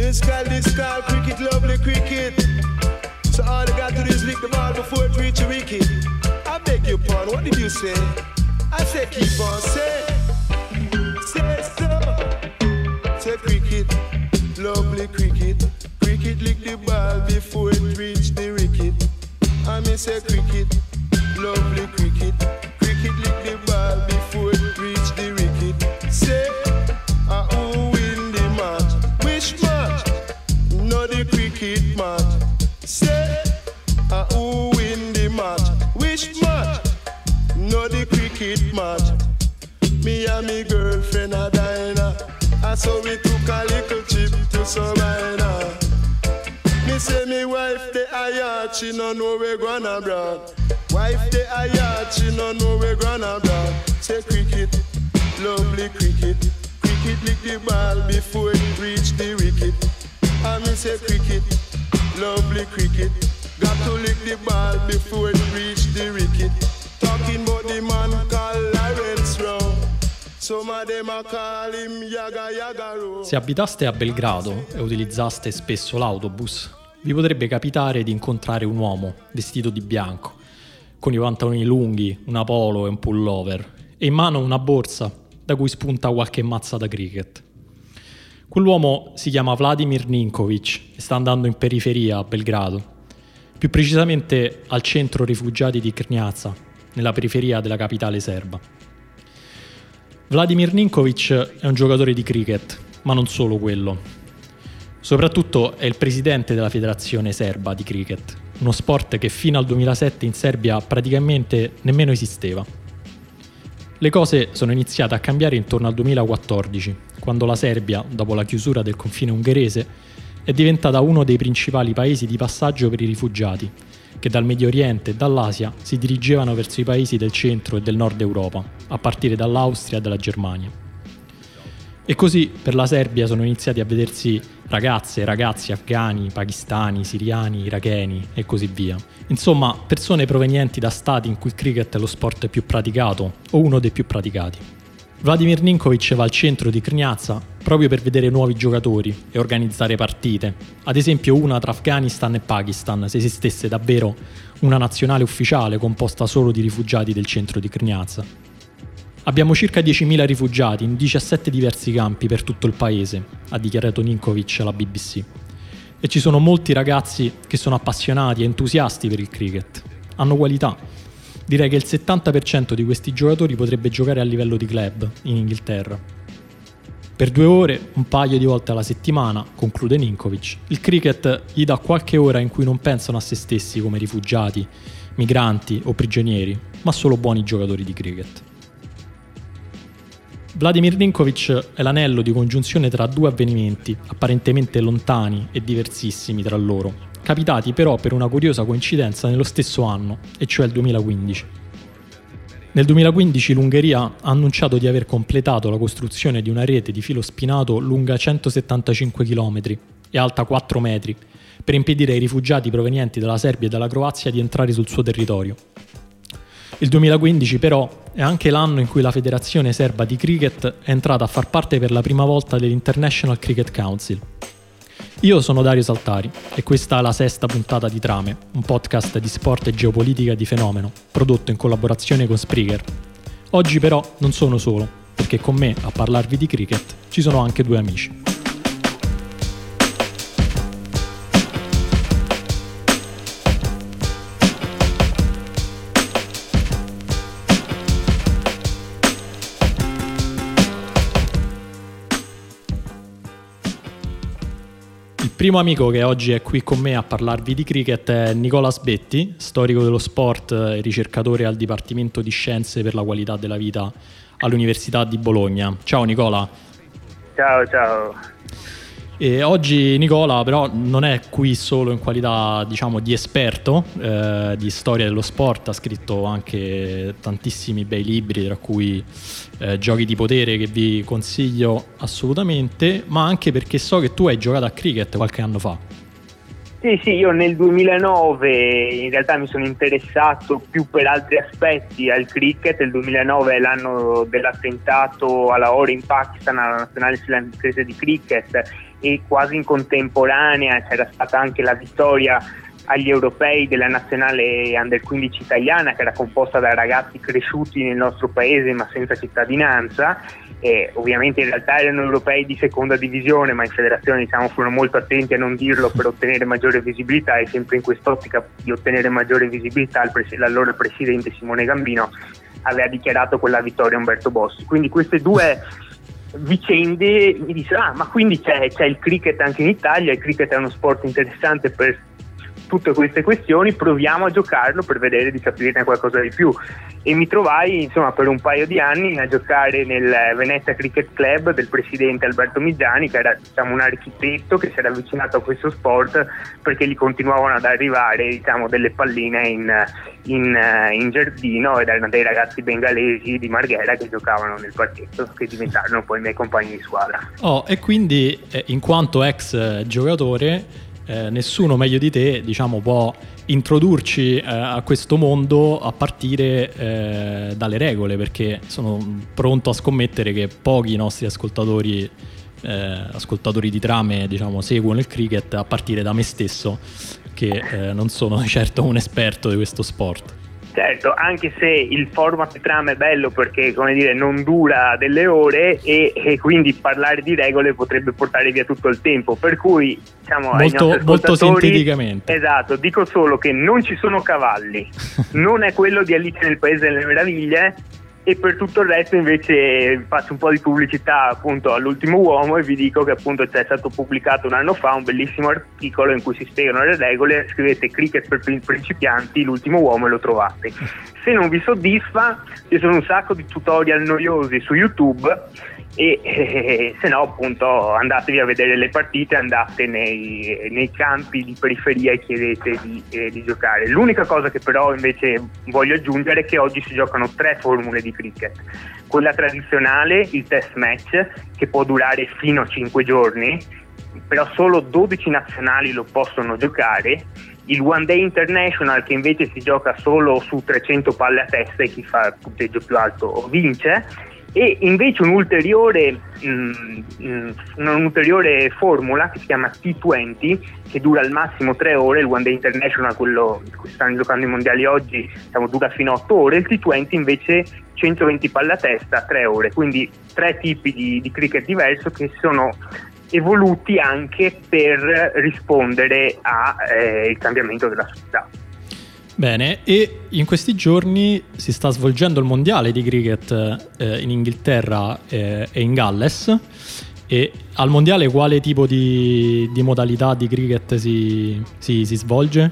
Miss Cal, this call, cricket, lovely cricket. So all they got to do is lick the ball before it reach a wicket. I beg your pardon, what did you say? I said keep on say, say so. Say cricket, lovely cricket. Cricket lick the ball before it reach the wicket. I may say cricket, lovely cricket. Cricket lick the ball before it reach the wicket. Say, uh, who win the match? Which match? No the cricket match. Me and me girlfriend a diner. I saw we took a little trip to. Me say me wife the ayat, she no know we gonna. Wife the ayat, she no know we gonna. Say cricket, lovely cricket. Cricket lick the ball before it reach the wicket. And me say cricket, lovely cricket. To lick the ball before it reach the wicket. Talking about the man called Lawrence Rowe. Se abitaste a Belgrado e utilizzaste spesso l'autobus, vi potrebbe capitare di incontrare un uomo vestito di bianco, con i pantaloni lunghi, una polo e un pullover, e in mano una borsa da cui spunta qualche mazza da cricket. Quell'uomo si chiama Vladimir Ninkovic e sta andando in periferia a Belgrado, più precisamente al centro rifugiati di Krnjaca, nella periferia della capitale serba. Vladimir Ninkovic è un giocatore di cricket, ma non solo quello. Soprattutto è il presidente della federazione serba di cricket, uno sport che fino al 2007 in Serbia praticamente nemmeno esisteva. Le cose sono iniziate a cambiare intorno al 2014, quando la Serbia, dopo la chiusura del confine ungherese, è diventata uno dei principali paesi di passaggio per i rifugiati, che dal Medio Oriente e dall'Asia si dirigevano verso i paesi del centro e del nord Europa, a partire dall'Austria e dalla Germania. E così per la Serbia sono iniziati a vedersi ragazze e ragazzi afghani, pakistani, siriani, iracheni e così via. Insomma, persone provenienti da stati in cui il cricket è lo sport più praticato o uno dei più praticati. Vladimir Ninkovic va al centro di Krnjaca proprio per vedere nuovi giocatori e organizzare partite, ad esempio una tra Afghanistan e Pakistan, se esistesse davvero una nazionale ufficiale composta solo di rifugiati del centro di Krnjaca. Abbiamo circa 10.000 rifugiati in 17 diversi campi per tutto il paese, ha dichiarato Ninkovic alla BBC. E ci sono molti ragazzi che sono appassionati e entusiasti per il cricket. Hanno qualità. Direi che il 70% di questi giocatori potrebbe giocare a livello di club in Inghilterra. Per due ore, un paio di volte alla settimana, conclude Ninkovic, il cricket gli dà qualche ora in cui non pensano a se stessi come rifugiati, migranti o prigionieri, ma solo buoni giocatori di cricket. Vladimir Ninkovic è l'anello di congiunzione tra due avvenimenti, apparentemente lontani e diversissimi tra loro, capitati però per una curiosa coincidenza nello stesso anno, e cioè il 2015. Nel 2015 l'Ungheria ha annunciato di aver completato la costruzione di una rete di filo spinato lunga 175 km e alta 4 metri, per impedire ai rifugiati provenienti dalla Serbia e dalla Croazia di entrare sul suo territorio. Il 2015 però è anche l'anno in cui la Federazione Serba di Cricket è entrata a far parte per la prima volta dell'International Cricket Council. Io sono Dario Saltari e questa è la sesta puntata di Trame, un podcast di sport e geopolitica di fenomeno, prodotto in collaborazione con Spreaker. Oggi però non sono solo, perché con me a parlarvi di cricket ci sono anche due amici. Primo amico che oggi è qui con me a parlarvi di cricket è Nicola Sbetti, storico dello sport e ricercatore al Dipartimento di Scienze per la qualità della vita all'Università di Bologna. Ciao Nicola. Ciao, ciao. E oggi Nicola però non è qui solo in qualità diciamo, di esperto eh, di storia dello sport, ha scritto anche tantissimi bei libri, tra cui eh, Giochi di potere che vi consiglio assolutamente, ma anche perché so che tu hai giocato a cricket qualche anno fa. Sì, sì, io nel 2009 in realtà mi sono interessato più per altri aspetti al cricket, il 2009 è l'anno dell'attentato alla Lahore in Pakistan, alla nazionale srilankese di cricket e quasi in contemporanea c'era stata anche la vittoria agli europei della nazionale under 15 italiana che era composta da ragazzi cresciuti nel nostro paese ma senza cittadinanza. E ovviamente in realtà erano europei di seconda divisione ma in federazione diciamo furono molto attenti a non dirlo per ottenere maggiore visibilità e sempre in quest'ottica di ottenere maggiore visibilità l'allora presidente Simone Gambino aveva dichiarato quella vittoria Umberto Bossi. Quindi queste due vicende mi dice ah ma quindi c'è, c'è il cricket anche in Italia il cricket è uno sport interessante per tutte queste questioni, proviamo a giocarlo per vedere di capirne qualcosa di più. E mi trovai insomma per un paio di anni a giocare nel Venezia Cricket Club del presidente Alberto Miggiani, che era diciamo, un architetto che si era avvicinato a questo sport perché gli continuavano ad arrivare diciamo, delle palline in, in, in, giardino ed erano dei ragazzi bengalesi di Marghera che giocavano nel parchetto, che diventarono poi i miei compagni di squadra. Oh, e quindi eh, in quanto ex eh, giocatore eh, nessuno meglio di te diciamo, può introdurci eh, a questo mondo a partire eh, dalle regole perché sono pronto a scommettere che pochi nostri ascoltatori eh, ascoltatori di trame diciamo, seguono il cricket a partire da me stesso che eh, non sono certo un esperto di questo sport. Certo, anche se il format trama è bello perché come dire, non dura delle ore e, e, quindi parlare di regole potrebbe portare via tutto il tempo, per cui diciamo molto, molto sinteticamente. Esatto, dico solo che non ci sono cavalli, non è quello di Alice nel Paese delle Meraviglie e per tutto il resto invece faccio un po' di pubblicità appunto all'ultimo uomo e vi dico che appunto c'è stato pubblicato un anno fa un bellissimo articolo in cui si spiegano le regole scrivete cricket per principianti l'ultimo uomo e lo trovate. Se non vi soddisfa ci sono un sacco di tutorial noiosi su youtube e eh, se no appunto andatevi a vedere le partite, andate nei, nei campi di periferia e chiedete di, eh, di, giocare. L'unica cosa che però invece voglio aggiungere è che oggi si giocano tre formule di cricket. Quella tradizionale, il test match, che può durare fino a 5 giorni, però solo 12 nazionali lo possono giocare il One Day International che invece si gioca solo su 300 palle a testa e chi fa il punteggio più alto vince e invece un'ulteriore, mm, mm, un'ulteriore formula che si chiama T20 che dura al massimo 3 ore, il One Day International, quello che stanno giocando i mondiali oggi, diciamo, dura fino a 8 ore, il T20 invece 120 palle a testa, 3 ore, quindi tre tipi di, di cricket diverso che sono evoluti anche per rispondere al eh, cambiamento della società. Bene, e in questi giorni si sta svolgendo il mondiale di cricket eh, in Inghilterra eh, e in Galles. E al mondiale quale tipo di, di modalità di cricket si, si, si, svolge?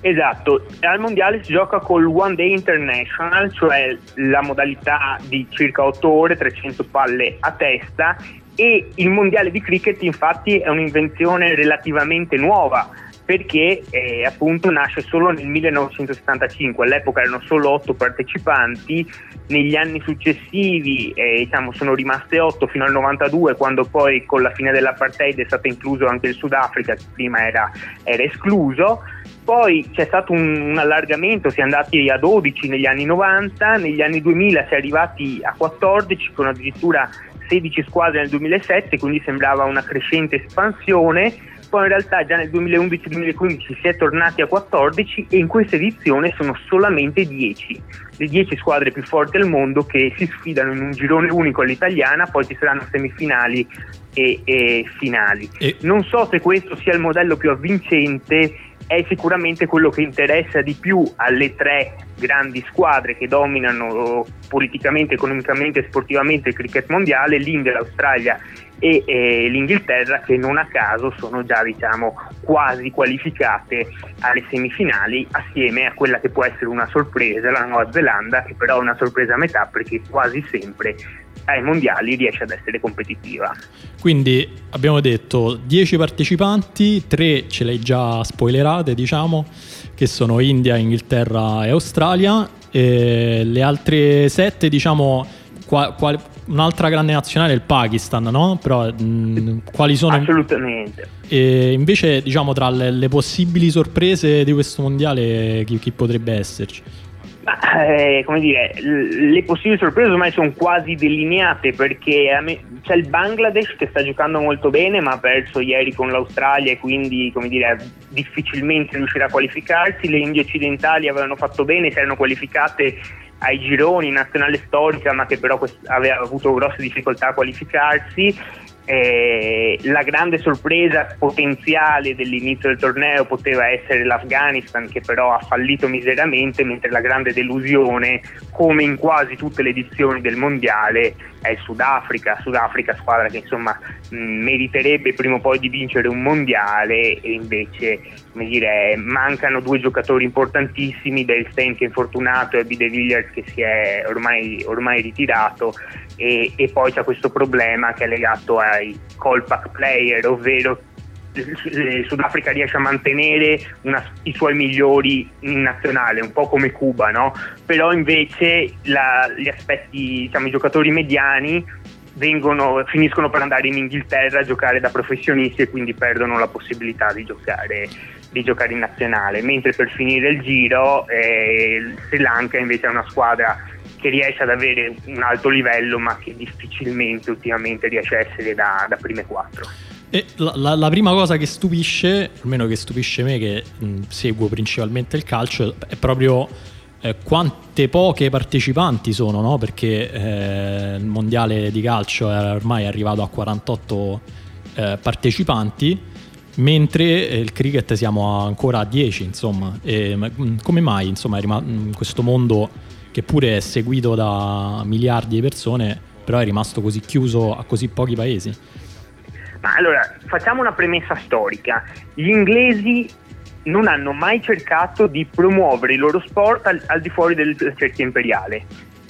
Esatto, al mondiale si gioca col One Day International, cioè la modalità di circa 8 ore, 300 palle a testa e il mondiale di cricket infatti è un'invenzione relativamente nuova perché eh, appunto nasce solo nel 1975, all'epoca erano solo otto partecipanti, negli anni successivi eh, diciamo, sono rimaste otto fino al 92 quando poi con la fine dell'apartheid è stato incluso anche il Sudafrica che prima era, era escluso, poi c'è stato un, un, allargamento, si è andati a 12 negli anni 90, negli anni 2000 si è arrivati a 14 con addirittura 16 squadre nel 2007, quindi sembrava una crescente espansione poi in realtà già nel 2011-2015 si è tornati a 14 e in questa edizione sono solamente 10, le 10 squadre più forti al mondo che si sfidano in un girone unico all'italiana, poi ci saranno semifinali e, e finali. E... Non so se questo sia il modello più avvincente, è sicuramente quello che interessa di più alle tre grandi squadre che dominano politicamente, economicamente e sportivamente il cricket mondiale, l'India, l'Australia e eh, l'Inghilterra che non a caso sono già diciamo quasi qualificate alle semifinali assieme a quella che può essere una sorpresa, la Nuova Zelanda che però è una sorpresa a metà perché quasi sempre ai mondiali riesce ad essere competitiva. Quindi abbiamo detto 10 partecipanti, 3 ce le hai già spoilerate, diciamo, che sono India, Inghilterra e Australia. E le altre 7, diciamo, qua, qua, un'altra grande nazionale è il Pakistan, no? Però mh, quali sono... Assolutamente. E invece, diciamo, tra le, le possibili sorprese di questo mondiale, chi, chi potrebbe esserci? eh, come dire, le possibili sorprese ormai sono quasi delineate perché c'è il Bangladesh che sta giocando molto bene ma ha perso ieri con l'Australia e quindi come dire, difficilmente riuscirà a qualificarsi. Le Indie occidentali avevano fatto bene, si erano qualificate ai gironi, nazionale storica ma che però aveva avuto grosse difficoltà a qualificarsi. Eh, la grande sorpresa potenziale dell'inizio del torneo poteva essere l'Afghanistan che però ha fallito miseramente, mentre la grande delusione, come in quasi tutte le edizioni del mondiale, è il Sudafrica. Sudafrica, squadra che insomma meriterebbe prima o poi di vincere un mondiale e invece dire, mancano due giocatori importantissimi, Del Stein che è infortunato e Bide Villiers che si è ormai, ormai ritirato e, e poi c'è questo problema che è legato ai callback player, ovvero il Sudafrica riesce a mantenere una, i suoi migliori in nazionale, un po' come Cuba, no? però invece la, gli aspetti, diciamo, i giocatori mediani vengono, finiscono per andare in Inghilterra a giocare da professionisti e quindi perdono la possibilità di giocare, di giocare in nazionale, mentre per finire il giro eh, il Sri Lanka invece è una squadra che riesce ad avere un alto livello ma che difficilmente ultimamente riesce a essere da, da prime quattro. La, la, la, prima cosa che stupisce, almeno che stupisce me che mh, seguo principalmente il calcio, è proprio eh, quante poche partecipanti sono, no? perché eh, il mondiale di calcio è ormai arrivato a 48 eh, partecipanti, mentre il cricket siamo ancora a 10, insomma. E, mh, come mai insomma, in questo mondo che pure è seguito da miliardi di persone, però è rimasto così chiuso a così pochi paesi? Ma allora, facciamo una premessa storica. Gli inglesi non hanno mai cercato di promuovere il loro sport al, al di fuori del cerchio imperiale.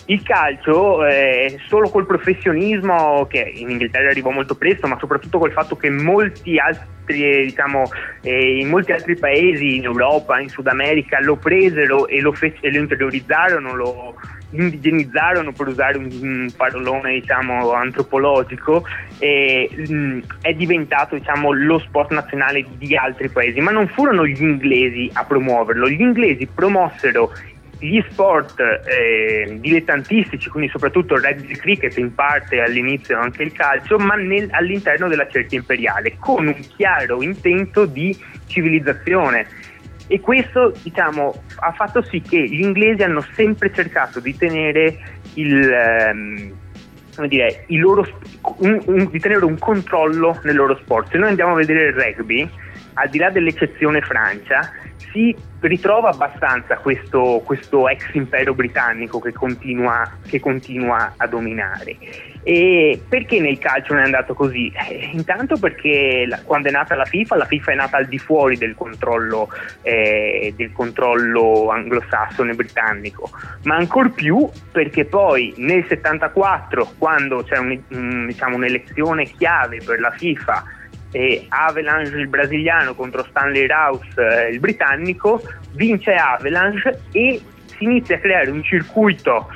Il calcio, eh, solo col professionismo, che in Inghilterra arrivò molto presto, ma soprattutto col fatto che molti altri, diciamo, eh, in molti altri paesi, in Europa, in Sud America, lo presero e lo, fe- e lo interiorizzarono, lo indigenizzarono, per usare un, parolone diciamo, antropologico, e, mm, è diventato diciamo, lo sport nazionale di altri paesi, ma non furono gli inglesi a promuoverlo, gli inglesi promossero gli sport eh, dilettantistici, quindi soprattutto il rugby cricket, in parte all'inizio anche il calcio, ma nel, all'interno della cerchia imperiale, con un chiaro intento di civilizzazione. E questo diciamo, ha fatto sì che gli inglesi hanno sempre cercato di tenere il, ehm, dire, loro, un, un, di tenere un controllo nel loro sport. Se noi andiamo a vedere il rugby, al di là dell'eccezione Francia, si ritrova abbastanza questo, questo ex impero britannico che continua, che continua, a dominare. E perché nel calcio non è andato così? Eh, intanto perché la, quando è nata la FIFA, la FIFA è nata al di fuori del controllo, eh, del controllo anglosassone britannico, ma ancor più perché poi nel 74, quando c'è un, un, diciamo, un'elezione chiave per la FIFA, e Avalanche il brasiliano contro Stanley Rouse eh, il britannico, vince Avalanche e si inizia a creare un circuito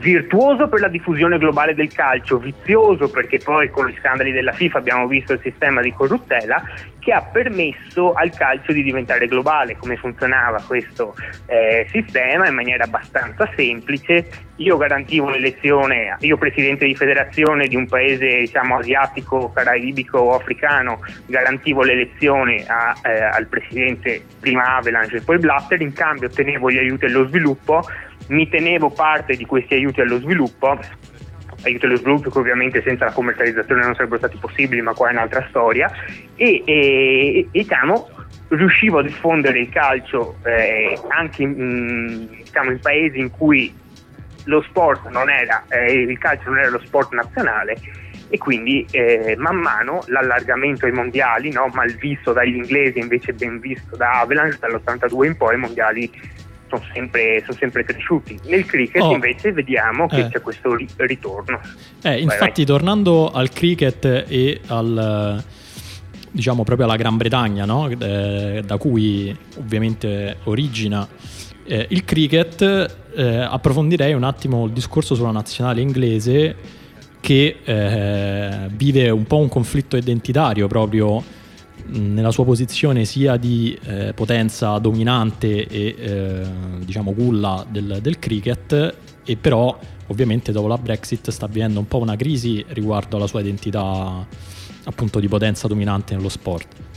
virtuoso per la diffusione globale del calcio, vizioso perché poi con gli scandali della FIFA abbiamo visto il sistema di corruttela che ha permesso al calcio di diventare globale. Come funzionava questo eh, sistema in maniera abbastanza semplice? Io garantivo l'elezione, io presidente di federazione di un paese diciamo asiatico, caraibico o africano, garantivo l'elezione a, eh, al presidente prima Avalanche e poi Blatter, in cambio ottenevo gli aiuti allo sviluppo, mi tenevo parte di questi aiuti allo sviluppo aiuto allo sviluppo che ovviamente senza la commercializzazione non sarebbero stati possibili, ma qua è un'altra storia, e, e, e diciamo, riuscivo a diffondere il calcio eh, anche in, diciamo, in, paesi in cui lo sport non era, eh, il calcio non era lo sport nazionale. E quindi eh, man mano l'allargamento ai mondiali, no, mal visto dagli inglesi invece ben visto da Avalanche dall'82 in poi, i mondiali sono sempre, son sempre, cresciuti. Nel cricket oh, invece vediamo che eh. c'è questo ritorno. Eh, infatti, vai. tornando al cricket e al diciamo proprio alla Gran Bretagna, no? eh, da cui ovviamente origina eh, il cricket, eh, approfondirei un attimo il discorso sulla nazionale inglese che eh, vive un po' un conflitto identitario proprio nella sua posizione sia di eh, potenza dominante e eh, diciamo culla del, del cricket e però ovviamente dopo la Brexit sta avvenendo un po' una crisi riguardo alla sua identità appunto di potenza dominante nello sport.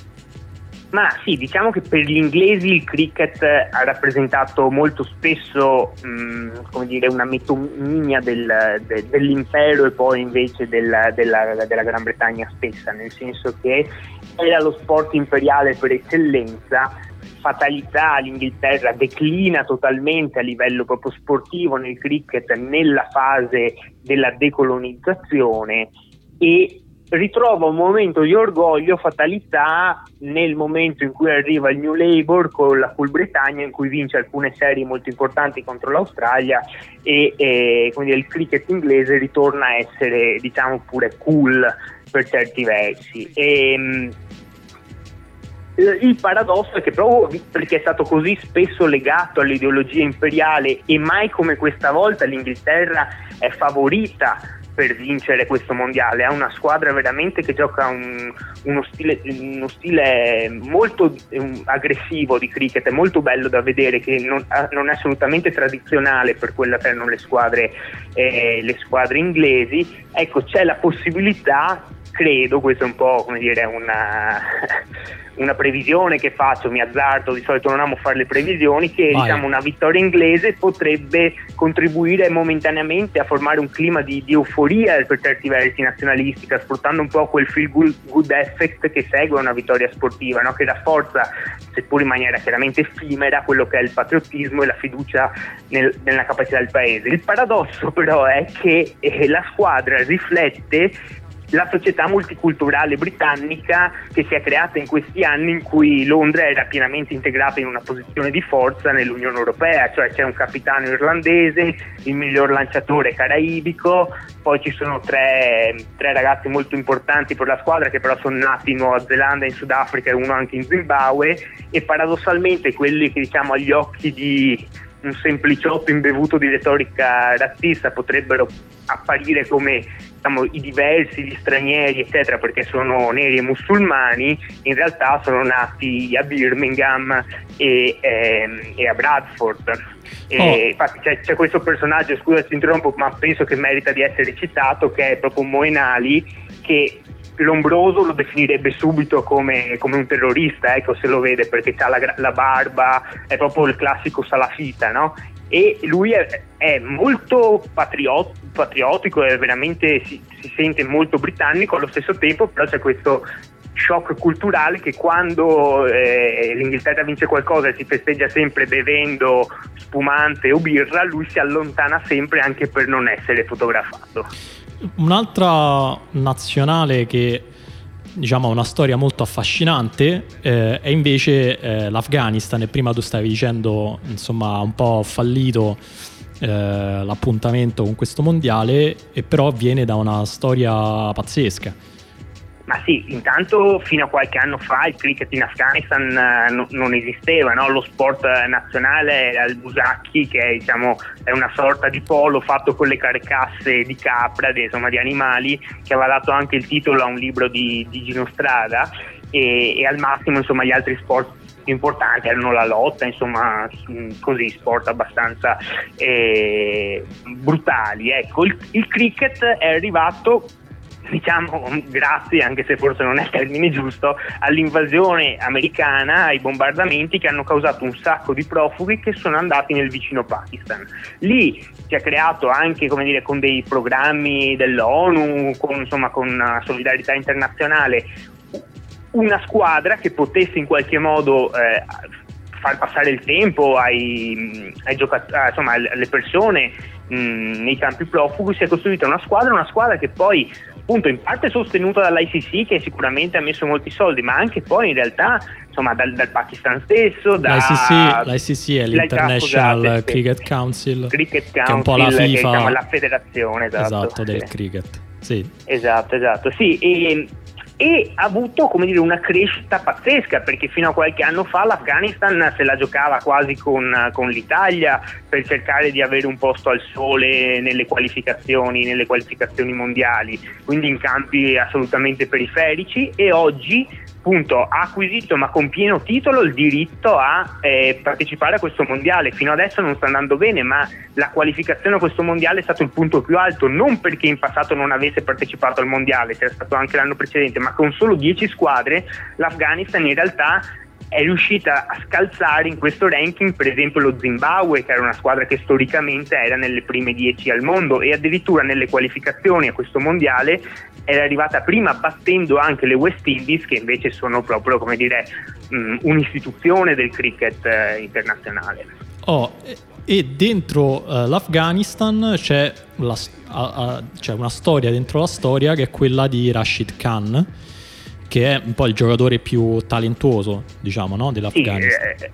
Ma sì, diciamo che per gli inglesi il cricket ha rappresentato molto spesso mh, come dire, una metonimia del, de, dell'impero e poi invece della, della, della, Gran Bretagna stessa, nel senso che era lo sport imperiale per eccellenza. Fatalità, l'Inghilterra declina totalmente a livello proprio sportivo nel cricket nella fase della decolonizzazione e ritrova un momento di orgoglio, fatalità nel momento in cui arriva il New Labour con la Cool Britannia in cui vince alcune serie molto importanti contro l'Australia e, e quindi il cricket inglese ritorna a essere diciamo pure cool per certi versi. E, ehm, il paradosso è che proprio perché è stato così spesso legato all'ideologia imperiale e mai come questa volta l'Inghilterra è favorita per vincere questo mondiale. Ha una squadra veramente che gioca un, uno, stile, uno, stile, molto um, aggressivo di cricket, è molto bello da vedere, che non, non, è assolutamente tradizionale per quella che erano le squadre, eh, le squadre inglesi. Ecco, c'è la possibilità, credo, questo è un po' come dire una una previsione che faccio, mi azzardo, di solito non amo fare le previsioni, che diciamo, una vittoria inglese potrebbe contribuire momentaneamente a formare un clima di, di euforia per certi versi nazionalistica, sfruttando un po' quel feel good, good effect che segue una vittoria sportiva, no? che rafforza, seppur in maniera chiaramente effimera, quello che è il patriottismo e la fiducia nel, nella capacità del paese. Il paradosso però è che eh, la squadra riflette la società multiculturale britannica che si è creata in questi anni in cui Londra era pienamente integrata in una posizione di forza nell'Unione Europea, cioè c'è un capitano irlandese, il miglior lanciatore caraibico, poi ci sono tre, tre ragazzi molto importanti per la squadra che però sono nati in Nuova Zelanda, in Sudafrica e uno anche in Zimbabwe e paradossalmente quelli che diciamo agli occhi di un sempliciotto imbevuto di retorica razzista potrebbero apparire come diciamo, i diversi, gli stranieri, eccetera, perché sono neri e musulmani, in realtà sono nati a Birmingham e, ehm, e a Bradford. E oh. Infatti c'è, c'è, questo personaggio, scusa ti interrompo, ma penso che merita di essere citato, che è proprio Moenali, che Lombroso lo definirebbe subito come, come, un terrorista, ecco se lo vede perché ha la, la, barba, è proprio il classico salafita, no? E lui è, è molto patriot, patriottico, è veramente, si, si, sente molto britannico, allo stesso tempo però c'è questo shock culturale che quando eh, l'Inghilterra vince qualcosa e si festeggia sempre bevendo spumante o birra, lui si allontana sempre anche per non essere fotografato. Un'altra nazionale che diciamo ha una storia molto affascinante eh, è invece eh, l'Afghanistan e prima tu stavi dicendo insomma un po' fallito eh, l'appuntamento con questo mondiale e però viene da una storia pazzesca ma sì, intanto fino a qualche anno fa il cricket in Afghanistan eh, no, non esisteva, no? lo sport nazionale era il busacchi che è, diciamo, è, una sorta di polo fatto con le carcasse di capra, di, insomma, di animali, che aveva dato anche il titolo a un libro di, di Gino Strada e, e al massimo insomma, gli altri sport più importanti erano la lotta, insomma, così sport abbastanza eh, brutali. Ecco, il, il, cricket è arrivato diciamo grazie, anche se forse non è il termine giusto, all'invasione americana, ai bombardamenti che hanno causato un sacco di profughi che sono andati nel vicino Pakistan. Lì si è creato anche come dire, con dei programmi dell'ONU, con, insomma, con solidarietà internazionale, una squadra che potesse in qualche modo eh, far passare il tempo ai, ai giocatori, insomma, alle persone mh, nei campi profughi, si è costruita una squadra, una squadra che poi appunto in parte sostenuta dall'ICC che sicuramente ha messo molti soldi, ma anche poi in realtà insomma dal, dal Pakistan stesso, da, l'ICC, l'ICC è l'International scusate, Cricket Council, Cricket Council, che è un po' la FIFA, che, diciamo, la federazione esatto, esatto del cricket. Sì. Esatto, esatto, sì, e, e ha avuto dire, una crescita pazzesca perché fino a qualche anno fa l'Afghanistan se la giocava quasi con, con, l'Italia per cercare di avere un posto al sole nelle qualificazioni, nelle qualificazioni mondiali, quindi in campi assolutamente periferici. E oggi appunto ha acquisito ma con pieno titolo il diritto a eh, partecipare a questo mondiale. Fino adesso non sta andando bene, ma la qualificazione a questo mondiale è stato il punto più alto, non perché in passato non avesse partecipato al mondiale, c'era stato anche l'anno precedente, ma con solo 10 squadre l'Afghanistan in realtà è riuscita a scalzare in questo ranking per esempio lo Zimbabwe che era una squadra che storicamente era nelle prime 10 al mondo e addirittura nelle qualificazioni a questo mondiale era arrivata prima battendo anche le West Indies che invece sono proprio come dire mh, un'istituzione del cricket eh, internazionale. Oh, e dentro uh, l'Afghanistan c'è, la, uh, uh, c'è una storia dentro la storia che è quella di Rashid Khan che è un po' il giocatore più talentuoso, diciamo, no? dell'Afghanistan. Sì, eh,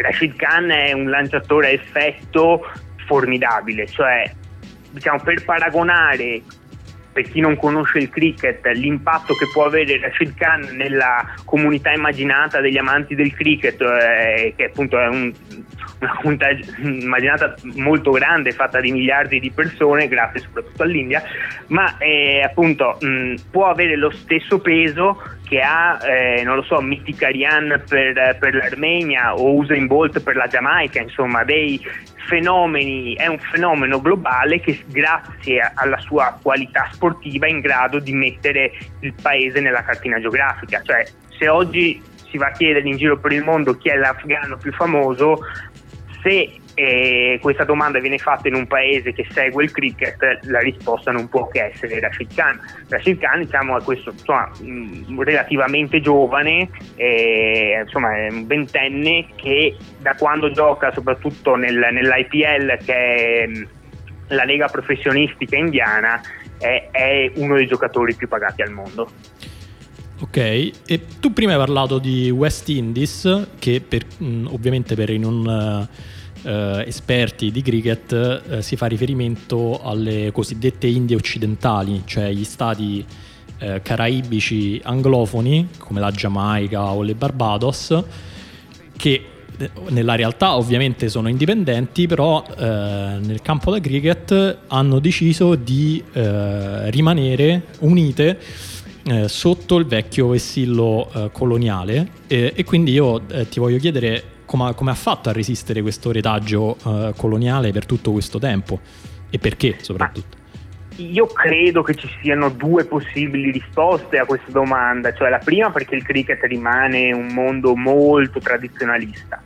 Rashid Khan è un lanciatore a effetto formidabile, cioè diciamo per paragonare per chi non conosce il cricket, l'impatto che può avere Rashid Khan nella comunità immaginata degli amanti del cricket, eh, che appunto è un, una comunità immaginata molto grande, fatta di miliardi di persone, grazie soprattutto all'India, ma eh, appunto mh, può avere lo stesso peso che ha, eh, non lo so, Mitikarian per, per l'Armenia o Usain Bolt per la Giamaica, insomma, dei fenomeni, è un fenomeno globale che grazie alla sua qualità sportiva è in grado di mettere il paese nella cartina geografica. Cioè, se oggi si va a chiedere in giro per il mondo chi è l'afgano più famoso, se eh, questa domanda viene fatta in un paese che segue il cricket, la risposta non può che essere Rashid Khan. Rashid Khan diciamo, è questo insomma, mh, relativamente giovane, eh, insomma, è un ventenne che da quando gioca soprattutto nel, nell'IPL che è la lega professionistica indiana è, è uno dei giocatori più pagati al mondo. Ok, e tu prima hai parlato di West Indies, che per, mh, ovviamente per i non uh, esperti di cricket uh, si fa riferimento alle cosiddette Indie occidentali, cioè gli stati uh, caraibici anglofoni come la Giamaica o le Barbados, che nella realtà ovviamente sono indipendenti, però nel campo da cricket hanno deciso di rimanere unite eh, sotto il vecchio vessillo eh, coloniale. E, e, quindi io eh, ti voglio chiedere come, ha fatto a resistere questo retaggio eh, coloniale per tutto questo tempo? E perché soprattutto. Io credo che ci siano due possibili risposte a questa domanda, cioè la prima perché il cricket rimane un mondo molto tradizionalista.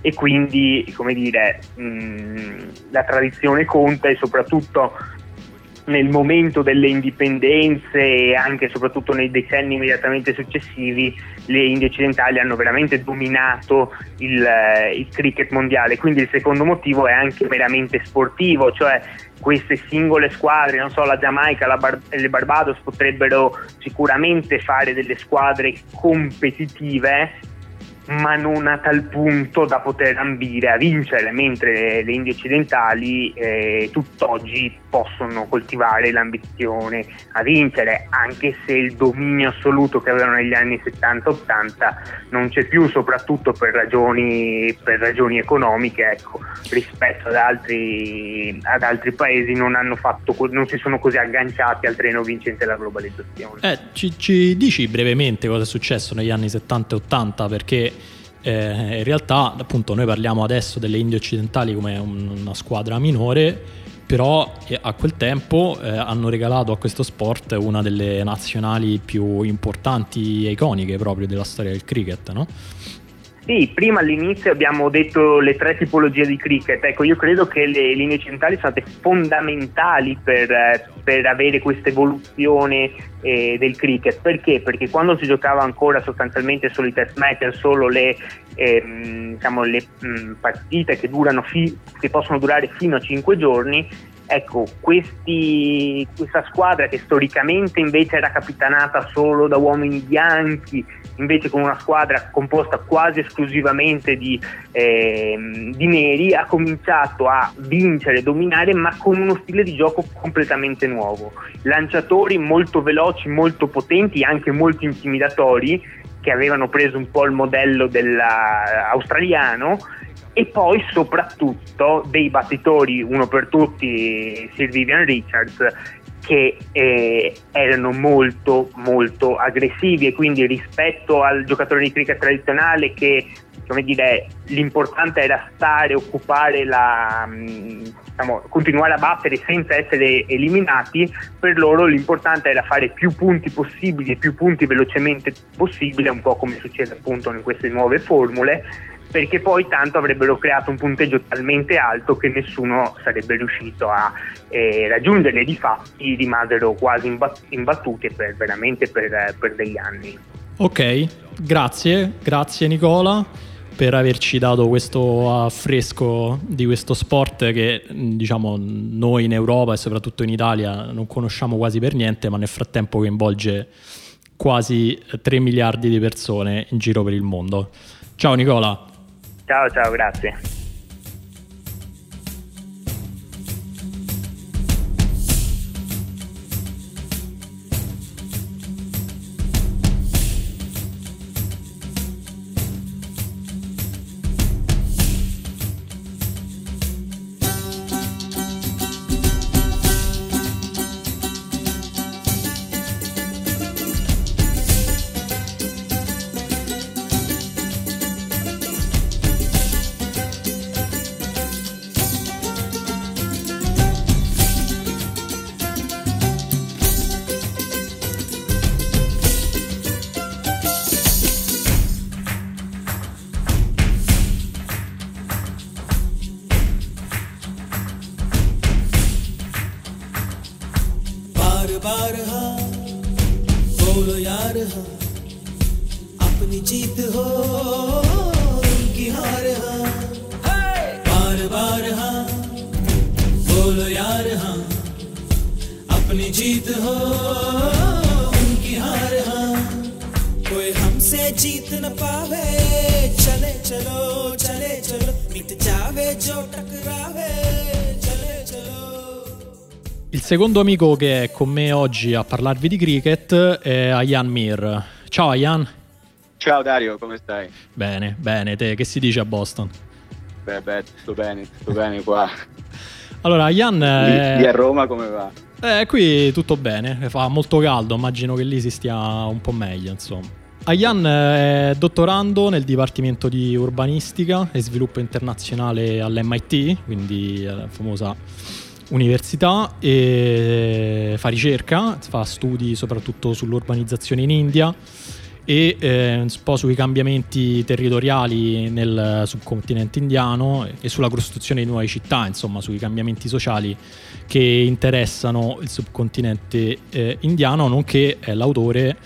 E quindi come dire mh, mm, la tradizione conta e soprattutto nel momento delle indipendenze e anche e soprattutto nei decenni immediatamente successivi le Indie occidentali hanno veramente dominato il, eh, il cricket mondiale. Quindi il secondo motivo è anche meramente sportivo, cioè queste singole squadre, non so, la Giamaica, la Bar- le Barbados potrebbero sicuramente fare delle squadre competitive ma non a tal punto da poter ambire a vincere, mentre le Indie occidentali eh, tutt'oggi possono coltivare l'ambizione a vincere, anche se il dominio assoluto che avevano negli anni 70-80 non c'è più, soprattutto per ragioni, per ragioni economiche, ecco, rispetto ad altri, ad altri paesi non, fatto, non, si sono così agganciati al treno vincente della globalizzazione. Eh, ci, ci dici brevemente cosa è successo negli anni 70 e 80 perché eh, in realtà appunto noi parliamo adesso delle Indie occidentali come un, una squadra minore, però eh, a quel tempo eh, hanno regalato a questo sport una delle nazionali più importanti e iconiche proprio della storia del cricket, no? Sì, prima all'inizio abbiamo detto le tre tipologie di cricket. Ecco, io credo che le linee centrali sono state fondamentali per, eh, per avere questa evoluzione eh, del cricket. Perché? Perché quando si giocava ancora sostanzialmente solo i test match, solo le, ehm, diciamo, le mh, partite che, fi- che possono durare fino a 5 giorni, ecco, questi, questa squadra che storicamente invece era capitanata solo da uomini bianchi, invece con una squadra composta quasi esclusivamente di, eh, di neri, ha cominciato a vincere, dominare, ma con uno stile di gioco completamente nuovo. Lanciatori molto veloci, molto potenti, anche molto intimidatori, che avevano preso un po' il modello dell'australiano e poi soprattutto dei battitori, uno per tutti, Sir Vivian Richards, che eh, erano molto molto aggressivi e quindi rispetto al giocatore di cricket tradizionale che come dire, l'importante era stare, occupare la, mm, diciamo, continuare a battere senza essere eliminati, per loro l'importante era fare più punti possibili e più punti velocemente possibile, un po' come succede appunto in queste nuove formule perché poi tanto avrebbero creato un punteggio talmente alto che nessuno sarebbe riuscito a eh, raggiungere. Di fatti rimasero quasi imbat- imbattuti per, veramente per, per degli anni. Ok, grazie, grazie Nicola per averci dato questo affresco di questo sport che diciamo noi in Europa e soprattutto in Italia non conosciamo quasi per niente, ma nel frattempo coinvolge quasi 3 miliardi di persone in giro per il mondo. Ciao Nicola. Chao, chao, gracias. बारहा बोलो यार हाँ अपनी जीत हो, उनकी हार हाँ। बार बार हाँ बोलो यार हाँ अपनी जीत हो, उनकी हार हाँ। कोई हमसे जीत न पावे, चले चलो चले चलो, मिट जावे, जो टकरावे। Secondo amico che è con me oggi a parlarvi di cricket è Ayan Mir. Ciao Ayan. Ciao Dario, come stai? Bene, bene, te che si dice a Boston? Beh, beh, tutto bene, tutto bene qua. Allora, Ayan... È... Lì, a Roma come va? Eh, qui tutto bene, fa molto caldo, immagino che lì si stia un po' meglio, insomma. Ayan è dottorando nel Dipartimento di Urbanistica e Sviluppo Internazionale all'MIT, quindi la famosa università e fa ricerca, fa studi soprattutto sull'urbanizzazione in India e eh, un po' sui cambiamenti territoriali nel subcontinente indiano e sulla costruzione di nuove città, insomma sui cambiamenti sociali che interessano il subcontinente eh, indiano, nonché è l'autore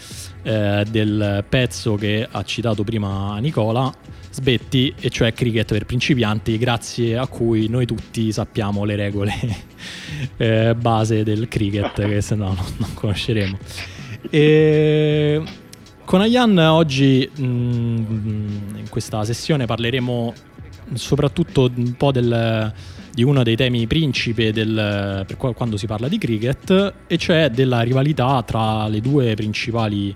eh, del pezzo che ha citato prima Nicola, Sbetti, e cioè cricket per principianti, grazie a cui noi tutti sappiamo le regole eh, base del cricket, che se no non, non conosceremo. E con Ayan oggi mh, mm, in questa sessione parleremo soprattutto un po' del, di uno dei temi principe del, per quando si parla di cricket, e cioè della rivalità tra le due principali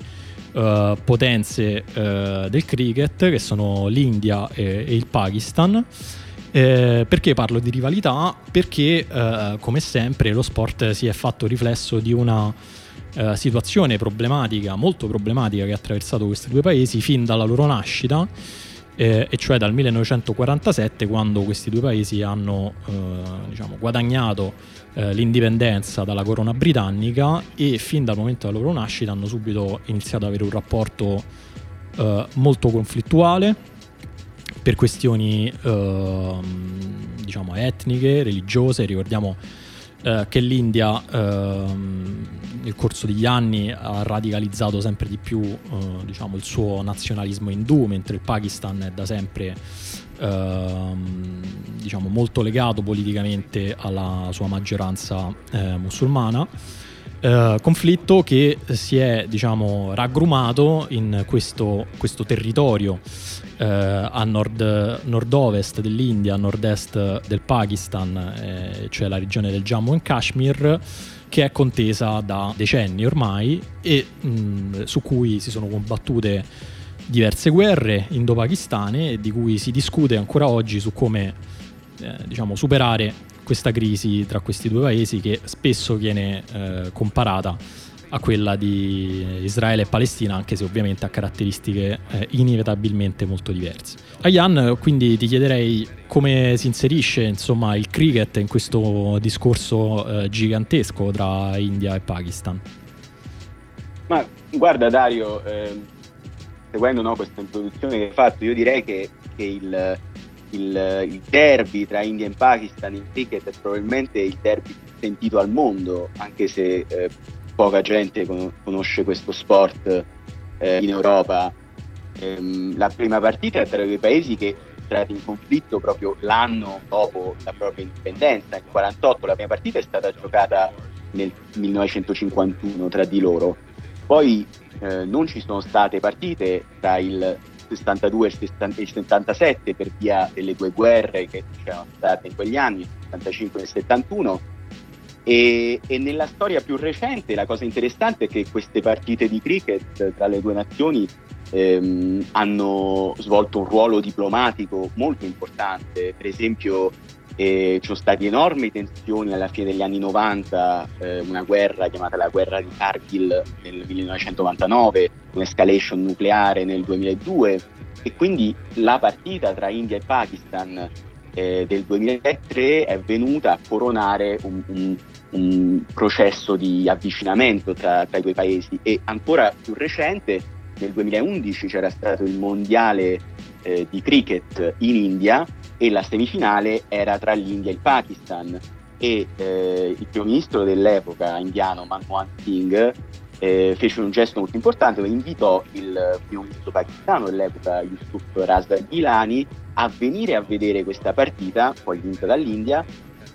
uh, potenze uh, del cricket, che sono l'India e, e il Pakistan. Eh, perché parlo di rivalità? Perché, eh, come sempre, lo sport si è fatto riflesso di una eh, situazione problematica, molto problematica, che ha attraversato questi due paesi fin dalla loro nascita, eh, e cioè dal 1947, quando questi due paesi hanno eh, diciamo, guadagnato eh, l'indipendenza dalla corona britannica e fin dal momento della loro nascita hanno subito iniziato ad avere un rapporto eh, molto conflittuale per questioni eh, diciamo etniche, religiose, ricordiamo eh, che l'India ehm, nel corso degli anni ha radicalizzato sempre di più eh, diciamo, il suo nazionalismo indù, mentre il Pakistan è da sempre ehm, diciamo, molto legato politicamente alla sua maggioranza eh, musulmana. Uh, conflitto che si è diciamo, raggrumato in questo, questo territorio uh, a nord, nord-ovest dell'India, a nord-est del Pakistan, eh, cioè la regione del Jammu e Kashmir, che è contesa da decenni ormai e mh, su cui si sono combattute diverse guerre indo-pakistane di cui si discute ancora oggi su come eh, diciamo, superare questa crisi tra questi due paesi che spesso viene eh, comparata a quella di Israele e Palestina, anche se ovviamente ha caratteristiche eh, inevitabilmente molto diverse. Ayan, quindi ti chiederei come si inserisce insomma, il cricket in questo discorso eh, gigantesco tra India e Pakistan. Ma guarda Dario, ehm, seguendo no, questa introduzione che hai fatto, io direi che, che il, il, il, derby tra India e Pakistan in cricket è probabilmente il derby sentito al mondo, anche se eh, poca gente con, conosce questo sport eh, in Europa. Ehm, la prima partita è tra i due paesi che entrati in conflitto proprio l'anno dopo la propria indipendenza, nel 1948 la prima partita è stata giocata nel 1951 tra di loro. Poi eh, non ci sono state partite tra il 62 e il 77 per via delle due guerre che c'erano state in quegli anni, il 75 e il 71. E, e, nella storia più recente la cosa interessante è che queste partite di cricket tra le due nazioni ehm, hanno svolto un ruolo diplomatico molto importante. Per esempio e ci sono state enormi tensioni alla fine degli anni 90, eh, una guerra chiamata la guerra di Kargil nel 1999, un'escalation nucleare nel 2002 e quindi la partita tra India e Pakistan eh, del 2003 è venuta a coronare un, un, un processo di avvicinamento tra, tra i due paesi. E ancora più recente nel 2011 c'era stato il mondiale eh, di cricket in India e la semifinale era tra l'India e il Pakistan. E eh, il primo ministro dell'epoca indiano Manmohan Singh eh, fece un gesto molto importante, invitò il primo ministro pakistano dell'epoca Yusuf Razda Gilani a venire a vedere questa partita, poi vinta dall'India,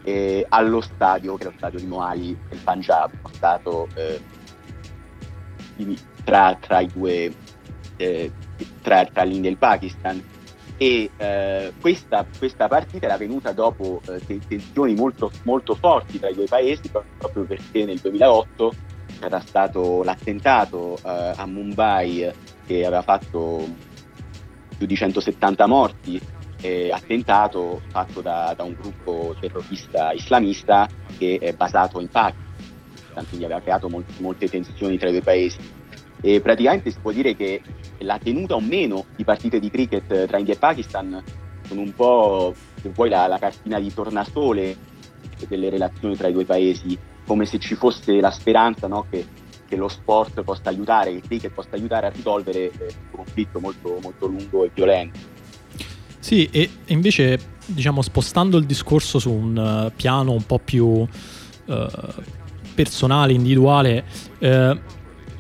eh, allo stadio, che è lo stadio di Mohali del Punjab, uno stato eh, tra, tra, i due, eh, tra, tra l'India e il Pakistan e eh, questa, questa, partita era venuta dopo eh, tensioni molto, molto, forti tra i due paesi proprio perché nel 2008 c'era stato l'attentato eh, a Mumbai che aveva fatto più di 170 morti attentato fatto da, da, un gruppo terrorista islamista che è basato in Pakistan. Quindi aveva creato molti, molte tensioni tra i due paesi. E praticamente si può dire che la tenuta o meno di partite di cricket tra India e Pakistan sono un po', se vuoi, la, la cartina di tornasole delle relazioni tra i due paesi, come se ci fosse la speranza no, che, che, lo sport possa aiutare, che il cricket possa aiutare a risolvere eh, un conflitto molto, molto lungo e violento. Sì, e invece, diciamo, spostando il discorso su un uh, piano un po' più uh, personale, individuale, uh,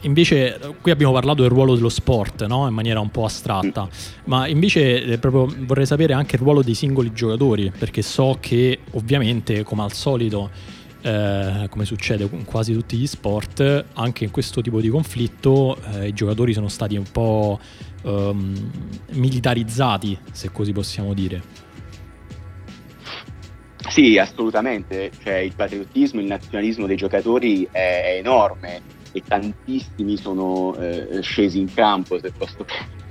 Invece qui abbiamo parlato del ruolo dello sport no? in maniera un po' astratta, ma invece eh, proprio vorrei sapere anche il ruolo dei singoli giocatori, perché so che ovviamente come al solito, eh, come succede con quasi tutti gli sport, anche in questo tipo di conflitto eh, i giocatori sono stati un po' ehm, militarizzati, se così possiamo dire. Sì, assolutamente, cioè, il patriottismo, il nazionalismo dei giocatori è, è enorme e tantissimi sono eh, scesi in campo, se posso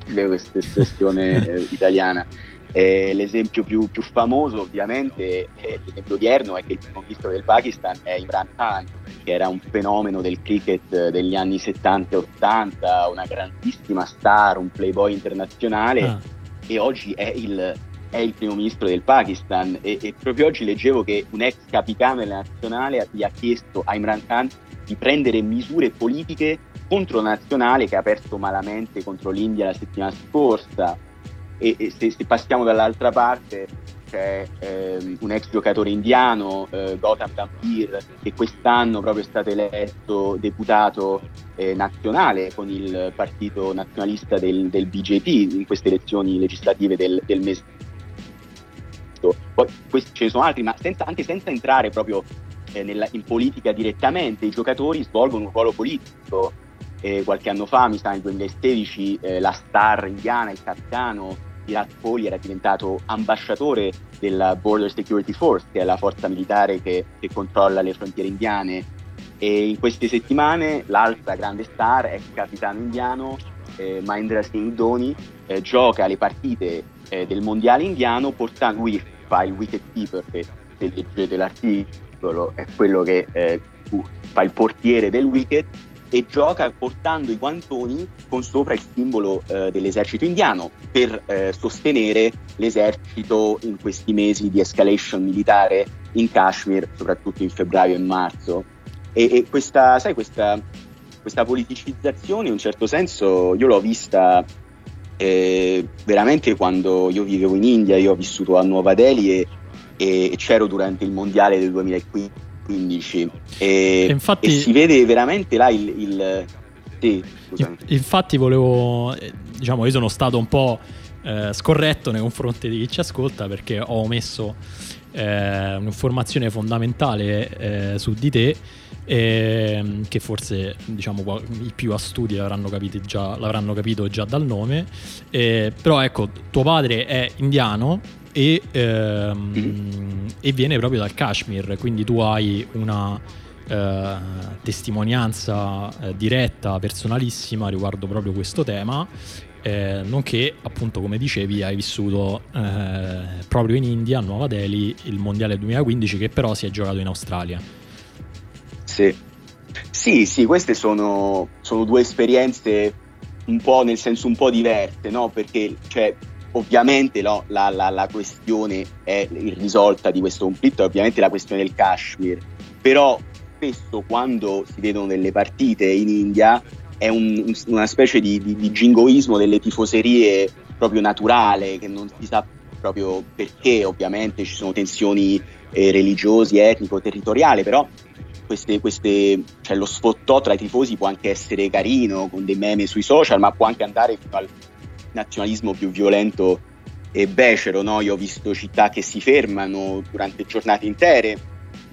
dire questa espressione eh, italiana. Eh, l'esempio più, più, famoso ovviamente, eh, l'esempio odierno, è che il primo ministro del Pakistan è Imran Khan, che era un fenomeno del cricket degli anni 70 e 80, una grandissima star, un playboy internazionale ah. e oggi è il, è il, primo ministro del Pakistan e, e, proprio oggi leggevo che un ex capitano della nazionale gli ha chiesto a Imran Khan di prendere misure politiche contro la nazionale che ha perso malamente contro l'India la settimana scorsa. e, e se, se, passiamo dall'altra parte c'è ehm, un ex giocatore indiano, eh, Gotham Gambhir, che quest'anno proprio è stato eletto deputato eh, nazionale con il partito nazionalista del, del, BJP in queste elezioni legislative del, del mese. Poi questi, ce ne sono altri, ma senza, anche senza entrare proprio eh, nella, in politica direttamente, i giocatori svolgono un ruolo politico. Eh, qualche anno fa, mi sa nel 2016, eh, la star indiana, il capitano Virat Kohli era diventato ambasciatore della Border Security Force, che è la forza militare che, che controlla le frontiere indiane. E in queste settimane l'altra grande star, ex capitano indiano, eh, Mahendra Singh Dhoni, eh, gioca le partite eh, del mondiale indiano portando lui fa il wicket keeper che se leggete l'articolo è quello che eh, fa il portiere del wicket e gioca portando i guantoni con sopra il simbolo eh, dell'esercito indiano per eh, sostenere l'esercito in questi mesi di escalation militare in Kashmir, soprattutto in febbraio e marzo. E, e questa, sai, questa, questa, politicizzazione in un certo senso io l'ho vista eh, veramente quando io vivevo in India, io ho vissuto a Nuova Delhi e, e c'ero durante il mondiale del 2015 15 e, infatti, e si vede veramente là il... il sì, infatti volevo, diciamo, io sono stato un po' eh, scorretto nei confronti di chi ci ascolta perché ho omesso eh, un'informazione fondamentale eh, su di te ehm, che forse diciamo, i più astuti l'avranno, già, l'avranno capito già dal nome. Eh, però ecco tuo padre è indiano e, ehm, mm. e viene proprio dal Kashmir, quindi tu hai una eh, testimonianza eh, diretta, personalissima riguardo proprio questo tema. Eh, nonché appunto come dicevi hai vissuto eh, proprio in India a Nuova Delhi il mondiale 2015 che però si è giocato in Australia sì sì, sì queste sono, sono due esperienze un po' nel senso un po' diverse no? perché cioè, Ovviamente no, la, la, la, questione è irrisolta di questo conflitto, è ovviamente la questione del Kashmir, però spesso quando si vedono delle partite in India è un, una specie di, di, di jingoismo delle tifoserie proprio naturale, che non si sa proprio perché, ovviamente ci sono tensioni eh, religiosi, etnico, territoriali, però queste, queste, cioè lo sfottò tra i tifosi può anche essere carino, con dei meme sui social, ma può anche andare fino al nazionalismo più violento e becero. No? Io ho visto città che si fermano durante giornate intere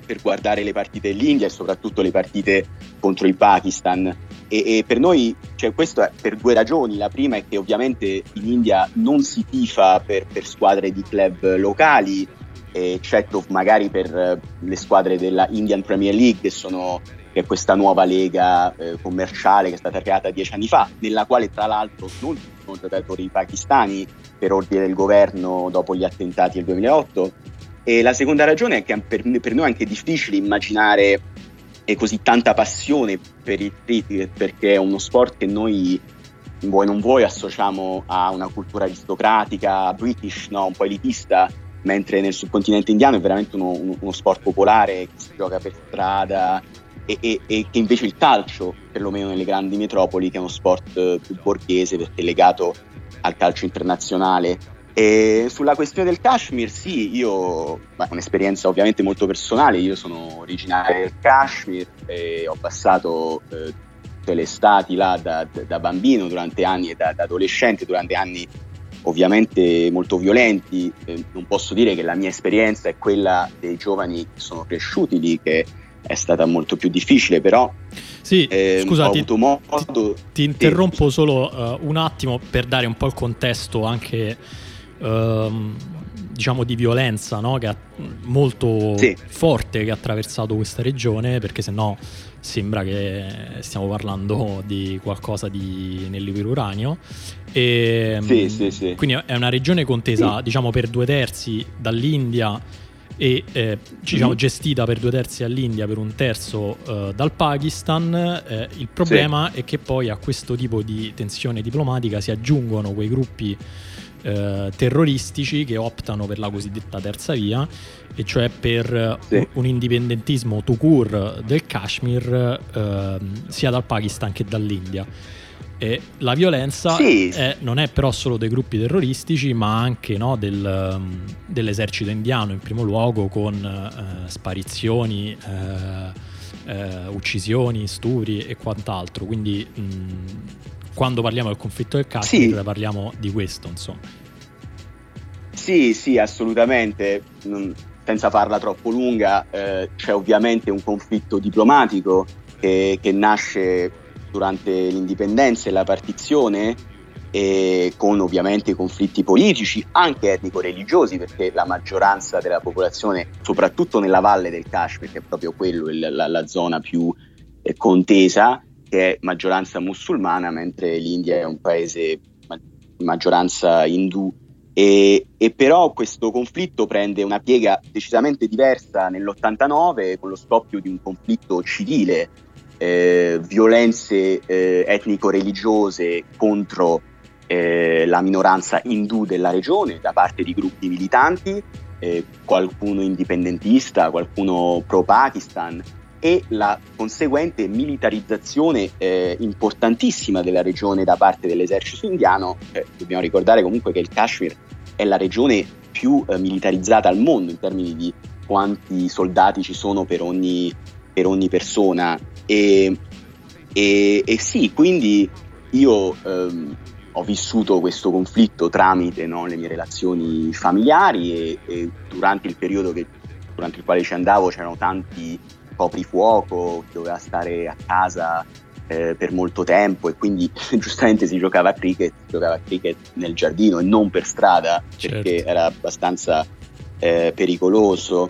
per guardare le partite dell'India e soprattutto le partite contro il Pakistan. E, e per noi, cioè, questo è per due ragioni. La prima è che ovviamente in India non si tifa per, per squadre di club locali, eccetto magari per le squadre della Indian Premier League che sono che è questa nuova lega eh, commerciale che è stata creata dieci anni fa, nella quale tra l'altro non ci sono giocatori pakistani per ordine del governo dopo gli attentati del 2008. E la seconda ragione è che per, per noi è anche difficile immaginare eh, così tanta passione per il cricket, perché è uno sport che noi vuoi non vuoi associamo a una cultura aristocratica, british, no? un po' elitista, mentre nel subcontinente indiano è veramente uno, uno, uno sport popolare che si gioca per strada, e, e, e, che invece il calcio, perlomeno nelle grandi metropoli, che è uno sport eh, più borghese perché è legato al calcio internazionale. E sulla questione del Kashmir, sì, io ho un'esperienza ovviamente molto personale, io sono originario del Kashmir e ho passato eh, tutte le estati là da, da, bambino durante anni e da, da adolescente durante anni ovviamente molto violenti. Eh, non posso dire che la mia esperienza è quella dei giovani che sono cresciuti lì, che è stata molto più difficile, però sì, eh, scusa, ti, modo... ti, interrompo solo uh, un attimo per dare un po' il contesto anche uh, diciamo di violenza no? che ha, molto sì. forte che ha attraversato questa regione, perché sennò sembra che stiamo parlando di qualcosa di nell'iperuranio. E, sì, sì, sì. Quindi è una regione contesa diciamo per due terzi dall'India e eh, diciamo, gestita per due terzi dall'India, per un terzo eh, dal Pakistan. Eh, il problema sì. è che poi a questo tipo di tensione diplomatica si aggiungono quei gruppi eh, terroristici che optano per la cosiddetta terza via, e cioè per sì. un indipendentismo to cure del Kashmir ehm, sia dal Pakistan che dall'India. E la violenza Sì. è- non è però solo dei gruppi terroristici, ma anche no, del, um, dell'esercito indiano in primo luogo, con eh, sparizioni, eh, eh, uccisioni, stupri e quant'altro. Quindi mh, quando parliamo del conflitto del Kashmir Sì. parliamo di questo, insomma. Sì, sì, assolutamente. Non- senza farla troppo lunga, eh, c'è ovviamente un conflitto diplomatico che, che nasce durante l'indipendenza e la partizione, e con ovviamente conflitti politici, anche etnico-religiosi, perché la maggioranza della popolazione, soprattutto nella valle del Kashmir, che è proprio quello il- la, la zona più eh, contesa, che è maggioranza musulmana, mentre l'India è un paese ma- maggioranza indù. E, e però questo conflitto prende una piega decisamente diversa nell'89 con lo scoppio di un conflitto civile, eh, violenze eh, etnico-religiose contro eh, la minoranza indù della regione da parte di gruppi militanti, eh, qualcuno indipendentista, qualcuno pro-Pakistan e la conseguente militarizzazione eh, importantissima della regione da parte dell'esercito indiano. Eh, dobbiamo ricordare comunque che il Kashmir è la regione più militarizzata al mondo in termini di quanti soldati ci sono per ogni, per ogni persona. E, e- e sì, quindi io ehm, ho vissuto questo conflitto tramite no, le mie relazioni familiari e, e durante il periodo che- durante il quale ci andavo c'erano tanti coprifuoco, doveva stare a casa eh, per molto tempo e quindi giustamente si giocava a cricket, si giocava a cricket nel giardino e non per strada perché Certo. era abbastanza eh, pericoloso.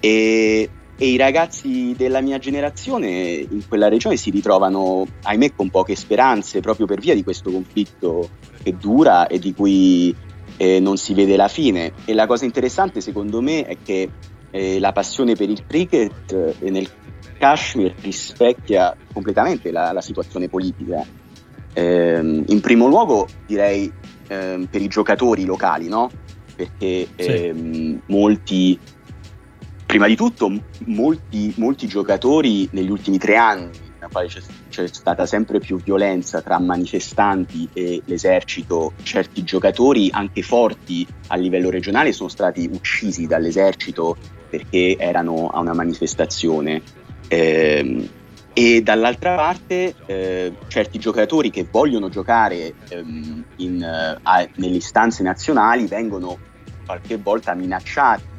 E, e i ragazzi della mia generazione in quella regione si ritrovano, ahimè, con poche speranze proprio per via di questo conflitto che dura e di cui eh, non si vede la fine. E la cosa interessante secondo me è che eh, la passione per il cricket eh, nel Kashmir rispecchia completamente la, la situazione politica. Ehm, in primo luogo direi ehm, per i giocatori locali, no? Perché Sì. ehm, molti, prima di tutto, molti, molti giocatori negli ultimi tre anni, nella quale c'è, c'è stata sempre più violenza tra manifestanti e l'esercito, certi giocatori anche forti a livello regionale sono stati uccisi dall'esercito perché erano a una manifestazione. Ehm, e dall'altra parte eh, certi giocatori che vogliono giocare ehm, in, eh, a- nelle istanze nazionali vengono qualche volta minacciati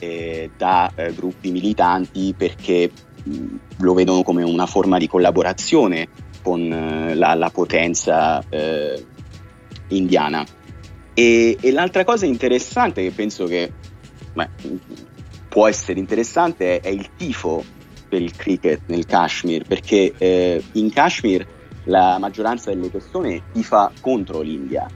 eh, da eh, gruppi militanti perché mh, lo vedono come una forma di collaborazione con eh, la, la potenza eh, indiana. E, e l'altra cosa interessante che penso che beh, può essere interessante è, è il tifo per il cricket nel Kashmir, perché eh, in Kashmir la maggioranza delle persone tifa contro l'India.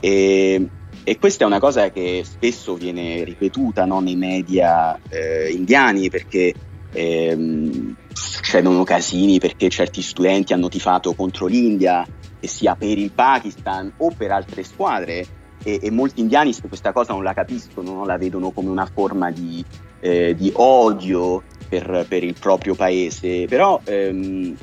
E, e questa è una cosa che spesso viene ripetuta no, nei media eh, indiani perché ehm, succedono casini perché certi studenti hanno tifato contro l'India, che sia per il Pakistan o per altre squadre, e, e molti indiani questa cosa non la capiscono, no? la vedono come una forma di, eh, di odio per, per il proprio paese. Però ehm,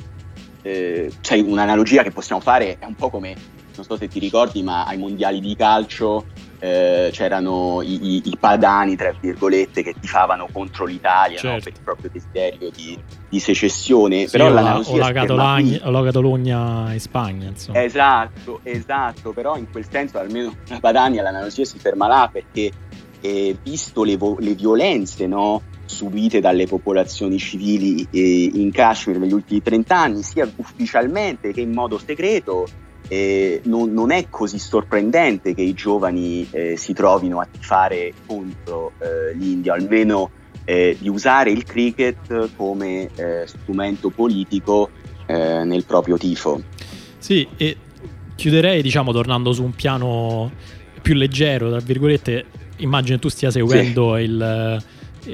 eh, c'è un'analogia che possiamo fare, è un po' come, non so se ti ricordi, ma ai mondiali di calcio eh, c'erano i, i- i padani, tra virgolette, che tifavano contro l'Italia no? Certo. per il proprio desiderio di, di secessione. Sì, Però o, la, o la Catalogna, o la Catalogna in Spagna, insomma. Esatto, esatto, però in quel senso almeno la Padania l'analogia si ferma là perché eh, visto le, vo- le violenze no, subite dalle popolazioni civili eh, in Kashmir negli ultimi 30 anni, sia ufficialmente che in modo segreto, eh, non, non è così sorprendente che i giovani eh, si trovino a tifare contro eh, l'India, almeno eh, di usare il cricket come eh, strumento politico eh, nel proprio tifo. Sì, e chiuderei, diciamo, tornando su un piano più leggero, tra virgolette, immagino tu stia seguendo il,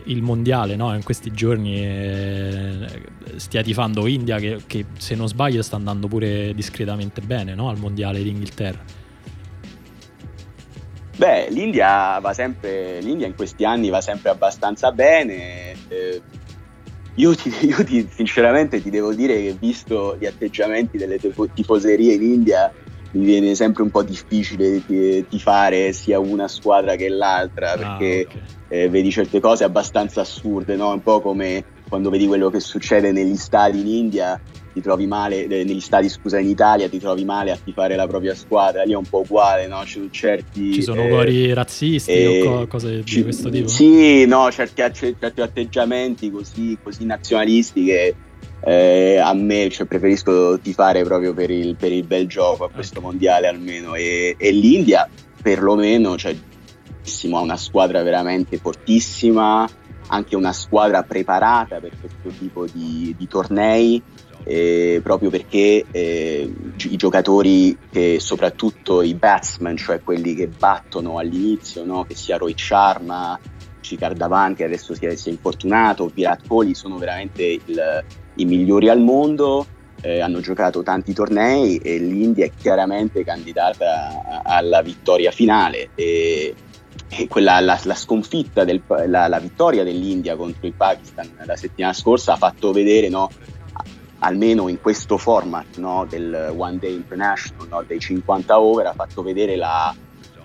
il mondiale, no? In questi giorni eh, stia tifando India che, che, se non sbaglio sta andando pure discretamente bene, no? Al mondiale d'Inghilterra. Beh, l'India va sempre, l'India in questi anni va sempre abbastanza bene. eh, io, ti, io ti, sinceramente ti devo dire che visto gli atteggiamenti delle tifoserie in India mi viene sempre un po' difficile tifare sia una squadra che l'altra ah, perché okay. Eh, vedi certe cose abbastanza assurde, no? un po' come quando vedi quello che succede negli stadi in India ti trovi male, eh, negli stadi scusa in Italia ti trovi male a tifare la propria squadra, lì è un po' uguale, no? Ci sono certi... Ci sono eh, razzisti eh, o co- cose ci, di questo tipo? Sì, no, certi, certi atteggiamenti così, così nazionalisti che eh, a me cioè, preferisco tifare proprio per il, per il, bel gioco a questo mondiale almeno e, e l'India perlomeno cioè, ha una squadra veramente fortissima anche una squadra preparata per questo tipo di, di tornei eh, proprio perché eh, i giocatori che soprattutto i batsmen cioè quelli che battono all'inizio no? che sia Roy Sharma Shikhar Dhawan che adesso si è, si è infortunato Virat Kohli sono veramente il, i migliori al mondo, eh, hanno giocato tanti tornei e l'India è chiaramente candidata alla vittoria finale. E quella, la, la, sconfitta, del, la, la, vittoria dell'India contro il Pakistan la settimana scorsa ha fatto vedere, no, almeno in questo format no, del One Day International, no, dei 50 over, ha fatto vedere la,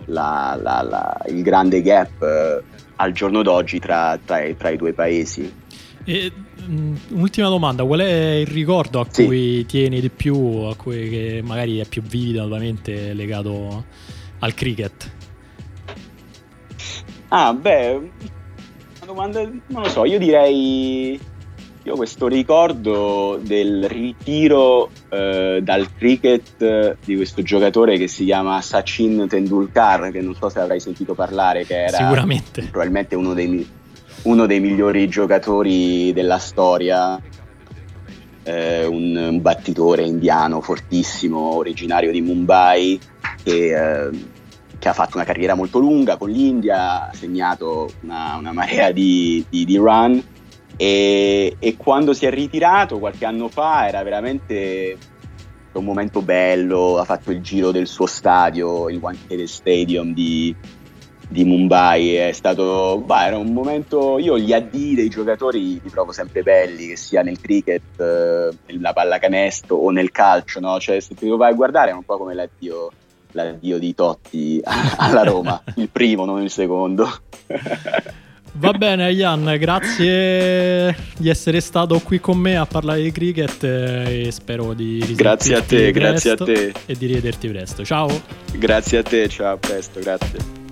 il grande gap eh, al giorno d'oggi tra, tra, tra i due paesi. E, um, ultima domanda, qual è il ricordo a sì. cui tieni di più, a cui che magari è più vivido naturalmente legato al cricket? Ah, beh, una domanda, non lo so, io direi, io ho questo ricordo del ritiro eh, dal cricket di questo giocatore che si chiama Sachin Tendulkar, che non so se avrai sentito parlare, che era Sicuramente. probabilmente uno dei uno dei migliori giocatori della storia, eh, un, un, battitore indiano fortissimo, originario di Mumbai, che, eh, che, ha fatto una carriera molto lunga con l'India, ha segnato una, una marea di, di, di run e, e, quando si è ritirato qualche anno fa era veramente un momento bello, ha fatto il giro del suo stadio, il Wankhede Stadium di, di Mumbai è stato bah, era un momento io gli addii dei giocatori li trovo sempre belli che sia nel cricket eh, nella pallacanestro o nel calcio no? cioè se ti lo vai a guardare è un po' come l'addio, l'addio di Totti alla Roma il primo non il secondo Va bene, Ian, grazie di essere stato qui con me a parlare di cricket e spero di Grazie a te, grazie a te. E di rivederti presto. Ciao. Grazie a te, ciao, a presto, grazie.